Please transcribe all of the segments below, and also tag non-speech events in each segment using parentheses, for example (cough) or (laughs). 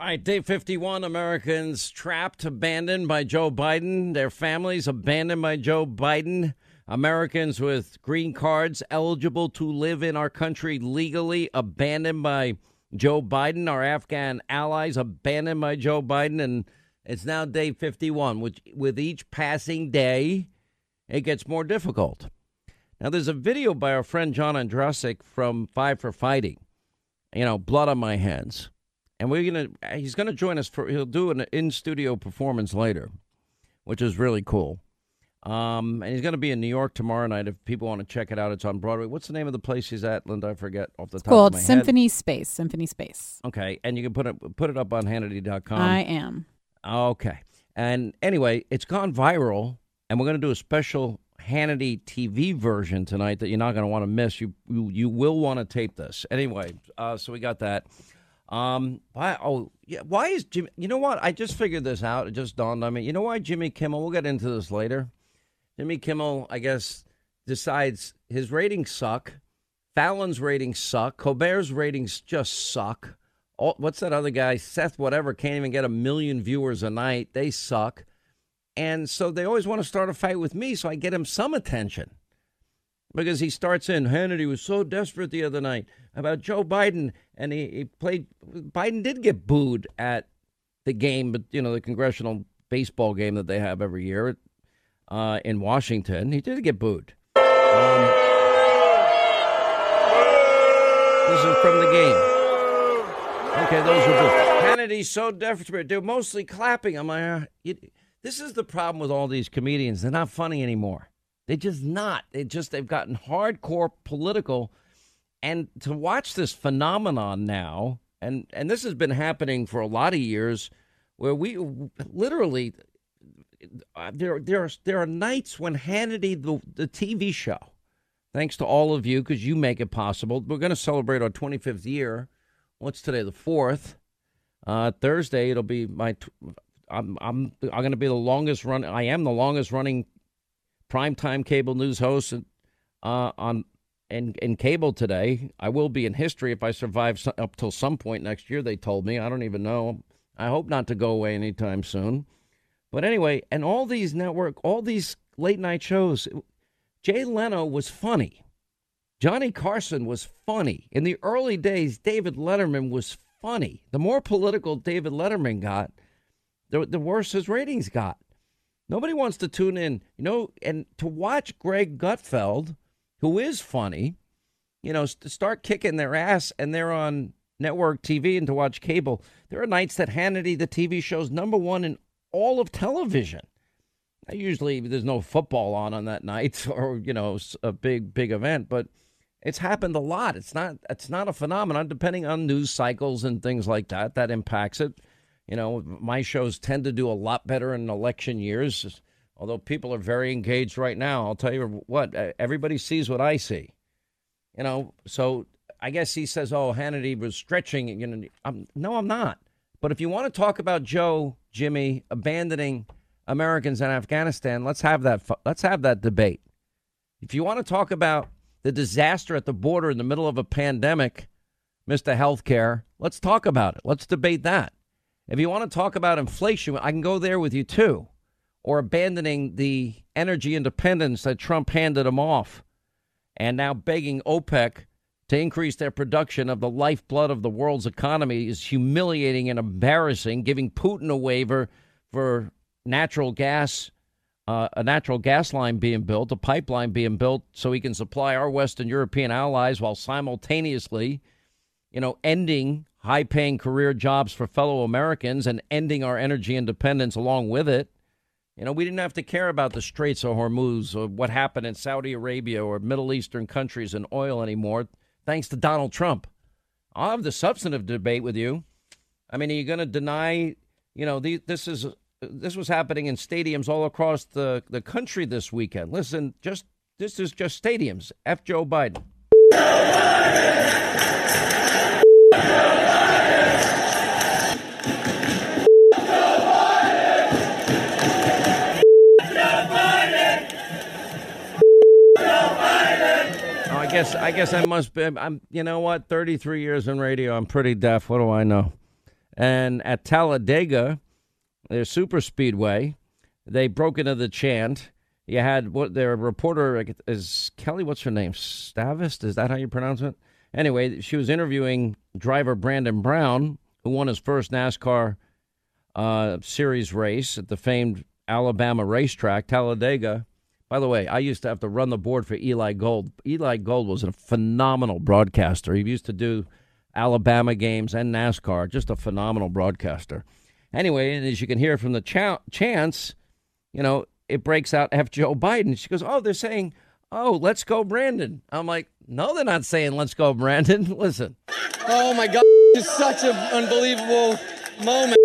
All right, day 51 Americans trapped, abandoned by Joe Biden, their families abandoned by Joe Biden, Americans with green cards eligible to live in our country legally abandoned by Joe Biden, our Afghan allies abandoned by Joe Biden, and it's now day 51, which with each passing day, it gets more difficult. Now, there's a video by our friend John Ondrasik from Five for Fighting, you know, blood on my hands and we're gonna he's gonna join us for he'll do an in studio performance later, which is really cool. Um, and he's going to be in New York tomorrow night. If people want to check it out, it's on Broadway. What's the name of the place he's at, Linda? I forget off the It's top called of my head. Called Symphony head. Space. Symphony Space. Okay, and you can put it put it up on Hannity.com. I am. Okay. And anyway, it's gone viral, and we're going to do a special Hannity TV version tonight that you're not going to want to miss. You you, you will want to tape this. Anyway, uh, so we got that. Um, why? Oh, yeah. Why is Jimmy? You know what? I just figured this out. It just dawned on me. You know why Jimmy Kimmel? We'll get into this later. Jimmy Kimmel, I guess, decides his ratings suck. Fallon's ratings suck. Colbert's ratings just suck. All, what's that other guy? Seth, whatever, can't even get a million viewers a night. They suck. And so they always want to start a fight with me, so I get him some attention. Because he starts in, Hannity was so desperate the other night about Joe Biden, and he, he played. Biden did get booed at the game, but you know the congressional baseball game that they have every year uh, in Washington. He did get booed. Um, this is from the game. Okay, those were good. Hannity's so desperate. They're mostly clapping. I'm like, uh, you, this is the problem with all these comedians. They're not funny anymore. They're just not. They just they've gotten hardcore political. And to watch this phenomenon now, and and this has been happening for a lot of years, where we literally uh, there there are there are nights when Hannity the the TV show, thanks to all of you because you make it possible. We're going to celebrate our 25th year. What's today? The fourth. Uh, Thursday it'll be my. I'm I'm I'm going to be the longest run. I am the longest running primetime cable news host uh, on in in cable today. I will be in history if I survive up till some point next year. They told me. I don't even know. I hope not to go away anytime soon. But anyway, and all these network, all these late night shows, Jay Leno was funny. Johnny Carson was funny. In the early days, David Letterman was funny. The more political David Letterman got, the, the worse his ratings got. Nobody wants to tune in, you know, and to watch Greg Gutfeld, who is funny, you know, to start kicking their ass and they're on network TV and to watch cable. There are nights that Hannity, the TV show's number one in all of television. Now, usually there's no football on on that night (laughs) or, you know, a big, big event, but it's happened a lot. It's not, it's not a phenomenon depending on news cycles and things like that. That impacts it. You know, my shows tend to do a lot better in election years, although people are very engaged right now. I'll tell you what, everybody sees what I see. You know, so I guess he says, "Oh, Hannity was stretching." You know, I'm, no, I'm not. But if you want to talk about Joe, Jimmy abandoning Americans in Afghanistan, let's have that. Let's have that debate. If you want to talk about the disaster at the border in the middle of a pandemic, Mister Healthcare, let's talk about it. Let's debate that. If you want to talk about inflation, I can go there with you too. Or abandoning the energy independence that Trump handed them off and now begging OPEC to increase their production of the lifeblood of the world's economy is humiliating and embarrassing. Giving Putin a waiver for natural gas, uh, a natural gas line being built, a pipeline being built so he can supply our Western European allies while simultaneously, you know, ending high paying career jobs for fellow Americans and ending our energy independence along with it. You know, we didn't have to care about the Straits of Hormuz or what happened in Saudi Arabia or Middle Eastern countries and oil anymore, thanks to Donald Trump. I'll have the substantive debate with you. I mean, are you going to deny, you know, the, this is this was happening in stadiums all across the, the country this weekend. Listen, just this is just stadiums. F. Joe Biden. I guess I must be. I'm. You know what? Thirty three years in radio. I'm pretty deaf. What do I know? And at Talladega, their super speedway, they broke into the chant. You had what their reporter is Kelly. What's her name? Stavast. Is that how you pronounce it? Anyway, she was interviewing driver Brandon Brown, who won his first NASCAR uh, series race at the famed Alabama racetrack, Talladega. By the way, I used to have to run the board for Eli Gold. Eli Gold was a phenomenal broadcaster. He used to do Alabama games and NASCAR. Just a phenomenal broadcaster. Anyway, and as you can hear from the ch- chants, you know, it breaks out F. Joe Biden. She goes, Oh, they're saying, Oh, let's go, Brandon. I'm like, No, they're not saying let's go, Brandon. (laughs) Listen. Oh, my God. It's such an unbelievable moment.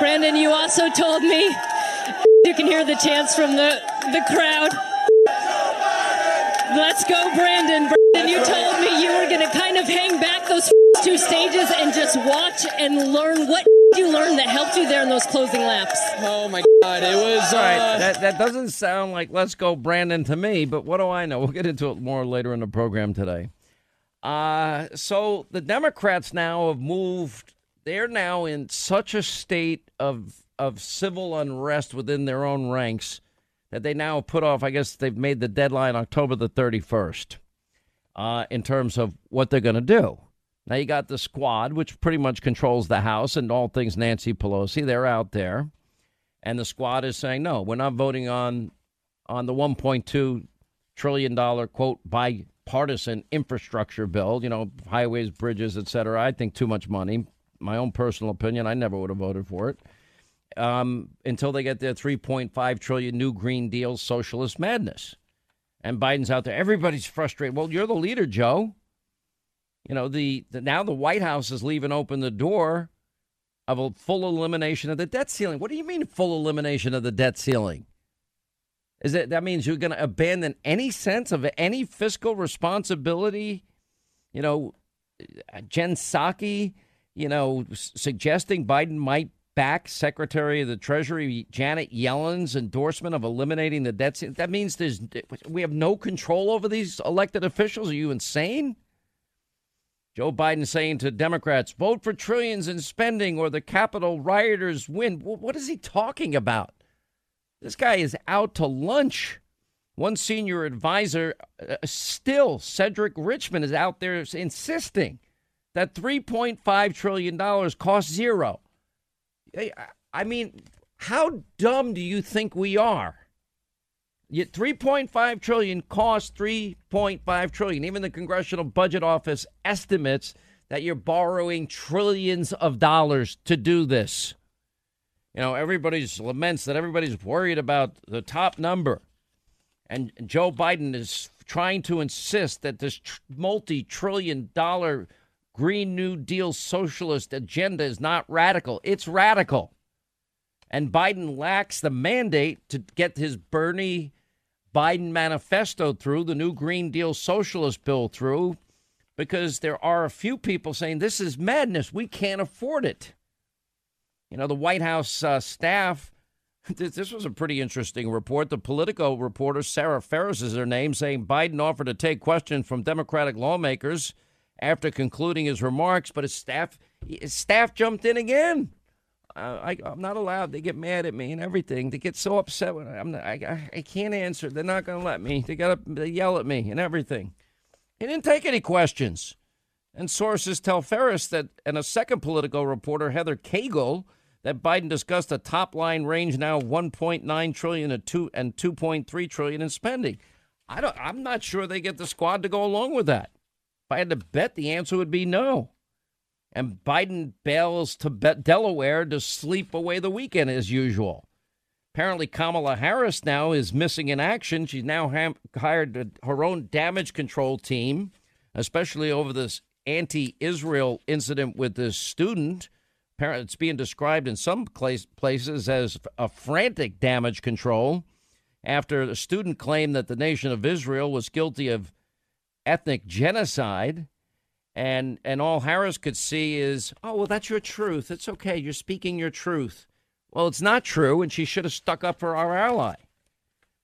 Brandon, you also told me (laughs) you can hear the chants from the, the crowd. Let's go, Brandon. Brandon, you told me you were going to kind of hang back those (laughs) two stages and just watch and learn what (laughs) you learned that helped you there in those closing laps. Oh my God, it was. Uh... All right, that, that doesn't sound like "Let's go, Brandon" to me. But what do I know? We'll get into it more later in the program today. Uh, so the Democrats now have moved. They're now in such a state of of civil unrest within their own ranks that they now put off. I guess they've made the deadline October the 31st uh, in terms of what they're going to do. Now you got the squad, which pretty much controls the House and all things Nancy Pelosi. They're out there, and the squad is saying no, we're not voting on on the 1.2 trillion dollar quote bipartisan infrastructure bill. You know, highways, bridges, etc. I think too much money. My own personal opinion, I never would have voted for it um, until they get their 3.5 trillion new Green Deal socialist madness. And Biden's out there. Everybody's frustrated. Well, you're the leader, Joe. You know the, the now the White House is leaving open the door of a full elimination of the debt ceiling. What do you mean full elimination of the debt ceiling? Is that that means you're going to abandon any sense of any fiscal responsibility? You know, Jen Psaki, you know, suggesting Biden might back Secretary of the Treasury Janet Yellen's endorsement of eliminating the debt. That means there's we have no control over these elected officials. Are you insane? Joe Biden saying to Democrats, vote for trillions in spending or the Capitol rioters win. What is he talking about? This guy is out to lunch. One senior advisor, uh, still, Cedric Richmond, is out there insisting that $3.5 trillion costs zero. I mean, how dumb do you think we are? Yet 3.5 trillion costs 3.5 trillion. Even the Congressional Budget Office estimates that you're borrowing trillions of dollars to do this. You know, everybody's laments that everybody's worried about the top number. And Joe Biden is trying to insist that this multi trillion dollar Green New Deal socialist agenda is not radical. It's radical. And Biden lacks the mandate to get his Bernie Biden manifesto through, the new Green Deal socialist bill through, because there are a few people saying this is madness. We can't afford it. You know, the White House uh, staff. (laughs) This was a pretty interesting report. The Politico reporter, Sarah Ferris is her name, saying Biden offered to take questions from Democratic lawmakers after concluding his remarks, but his staff his staff jumped in again. I, am not allowed. They get mad at me and everything. They get so upset when I'm not, I, I can't answer. They're not going to let me. They got to yell at me and everything. He didn't take any questions. And sources tell Ferris that, and a second Politico reporter, Heather Caygle, that Biden discussed a top line range now 1.9 trillion and 2 and 2.3 trillion in spending. I don't. I'm not sure they get the squad to go along with that. If I had to bet, the answer would be no. And Biden bails to Delaware to sleep away the weekend as usual. Apparently, Kamala Harris now is missing in action. She's now ha- hired her own damage control team, especially over this anti Israel incident with this student. Apparently, it's being described in some places as a frantic damage control after a student claimed that the nation of Israel was guilty of ethnic genocide. And, and all Harris could see is, oh, well, that's your truth. It's okay. You're speaking your truth. Well, it's not true, and she should have stuck up for our ally.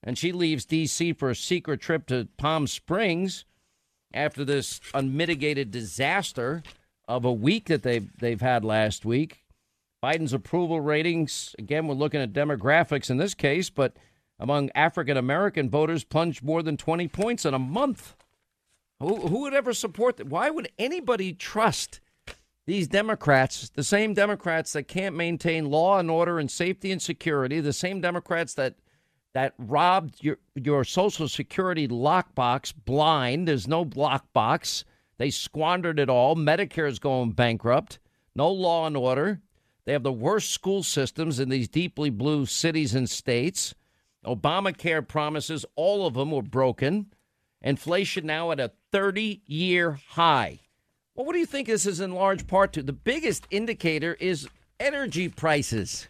And she leaves D.C. for a secret trip to Palm Springs after this unmitigated disaster of a week that they've they've had last week. Biden's approval ratings again. We're looking at demographics in this case, but among African American voters plunged more than 20 points in a month. Who, who would ever support that? Why would anybody trust these Democrats, the same Democrats that can't maintain law and order and safety and security, the same Democrats that that robbed your your Social Security lockbox blind. There's no lockbox. They squandered it all. Medicare is going bankrupt. No law and order. They have the worst school systems in these deeply blue cities and states. Obamacare promises, all of them were broken. Inflation now at a 30 year high. Well, what do you think this is in large part to? The biggest indicator is energy prices.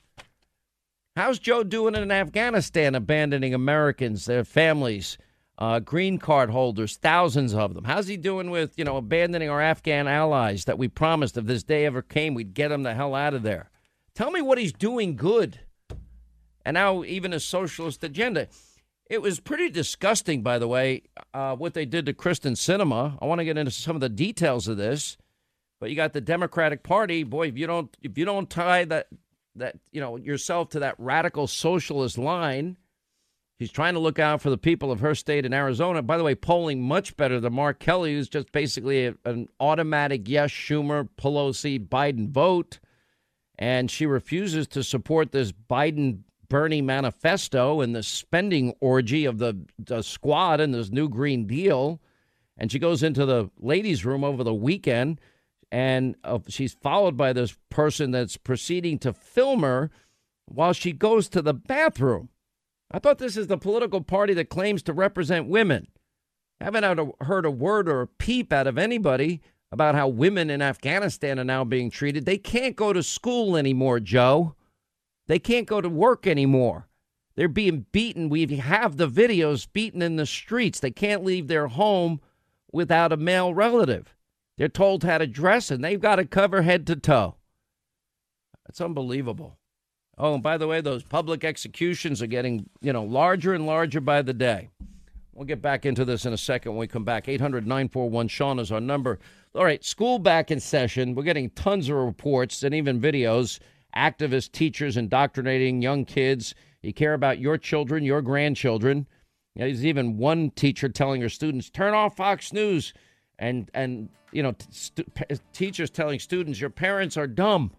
How's Joe doing in Afghanistan, abandoning Americans, their families, uh, green card holders, thousands of them? How's he doing with, you know, abandoning our Afghan allies that we promised if this day ever came, we'd get them the hell out of there? Tell me what he's doing good. And now even a socialist agenda. It was pretty disgusting, by the way, uh, what they did to Kyrsten Sinema. I want to get into some of the details of this, but you got the Democratic Party. Boy, if you don't if you don't tie that that you know yourself to that radical socialist line, she's trying to look out for the people of her state in Arizona. By the way, polling much better than Mark Kelly, who's just basically a, an automatic yes, Schumer, Pelosi, Biden vote, and she refuses to support this Biden Bernie manifesto and the spending orgy of the, the squad and this new Green Deal. And she goes into the ladies' room over the weekend, and uh, she's followed by this person that's proceeding to film her while she goes to the bathroom. I thought this is the political party that claims to represent women. haven't heard a word or a peep out of anybody about how women in Afghanistan are now being treated. They can't go to school anymore, Joe. They can't go to work anymore. They're being beaten. We have the videos beaten in the streets. They can't leave their home without a male relative. They're told how to dress and they've got to cover head to toe. That's unbelievable. Oh, and by the way, those public executions are getting, you know, larger and larger by the day. We'll get back into this in a second when we come back. 800 941 Sean is our number. All right, school back in session. We're getting tons of reports and even videos activist teachers indoctrinating young kids. You care about your children, your grandchildren. You know, there's even one teacher telling her students, "Turn off Fox News," and and you know, teachers telling students, "Your parents are dumb."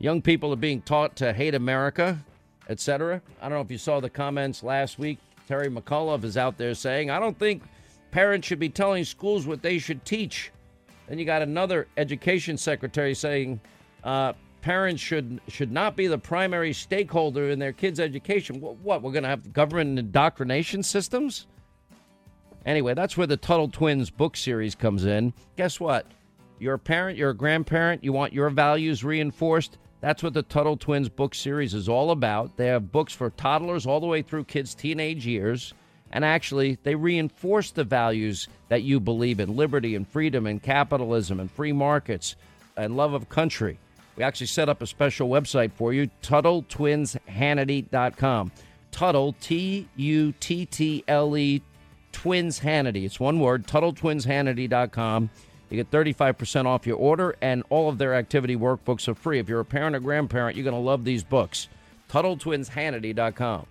Young people are being taught to hate America, etc. I don't know if you saw the comments last week. Terry McAuliffe is out there saying, "I don't think parents should be telling schools what they should teach." Then you got another education secretary saying, uh, parents should should not be the primary stakeholder in their kids' education. What, what we're going to have government indoctrination systems? Anyway, that's where the Tuttle Twins book series comes in. Guess what? You're a parent, you're a grandparent, you want your values reinforced. That's what the Tuttle Twins book series is all about. They have books for toddlers all the way through kids' teenage years. And actually, they reinforce the values that you believe in liberty and freedom and capitalism and free markets and love of country. We actually set up a special website for you, TuttleTwinsHannity.com. Tuttle, T U T T L E, Twins Hannity. It's one word, TuttleTwinsHannity.com. You get 35% off your order, and all of their activity workbooks are free. If you're a parent or grandparent, you're going to love these books. TuttleTwinsHannity.com.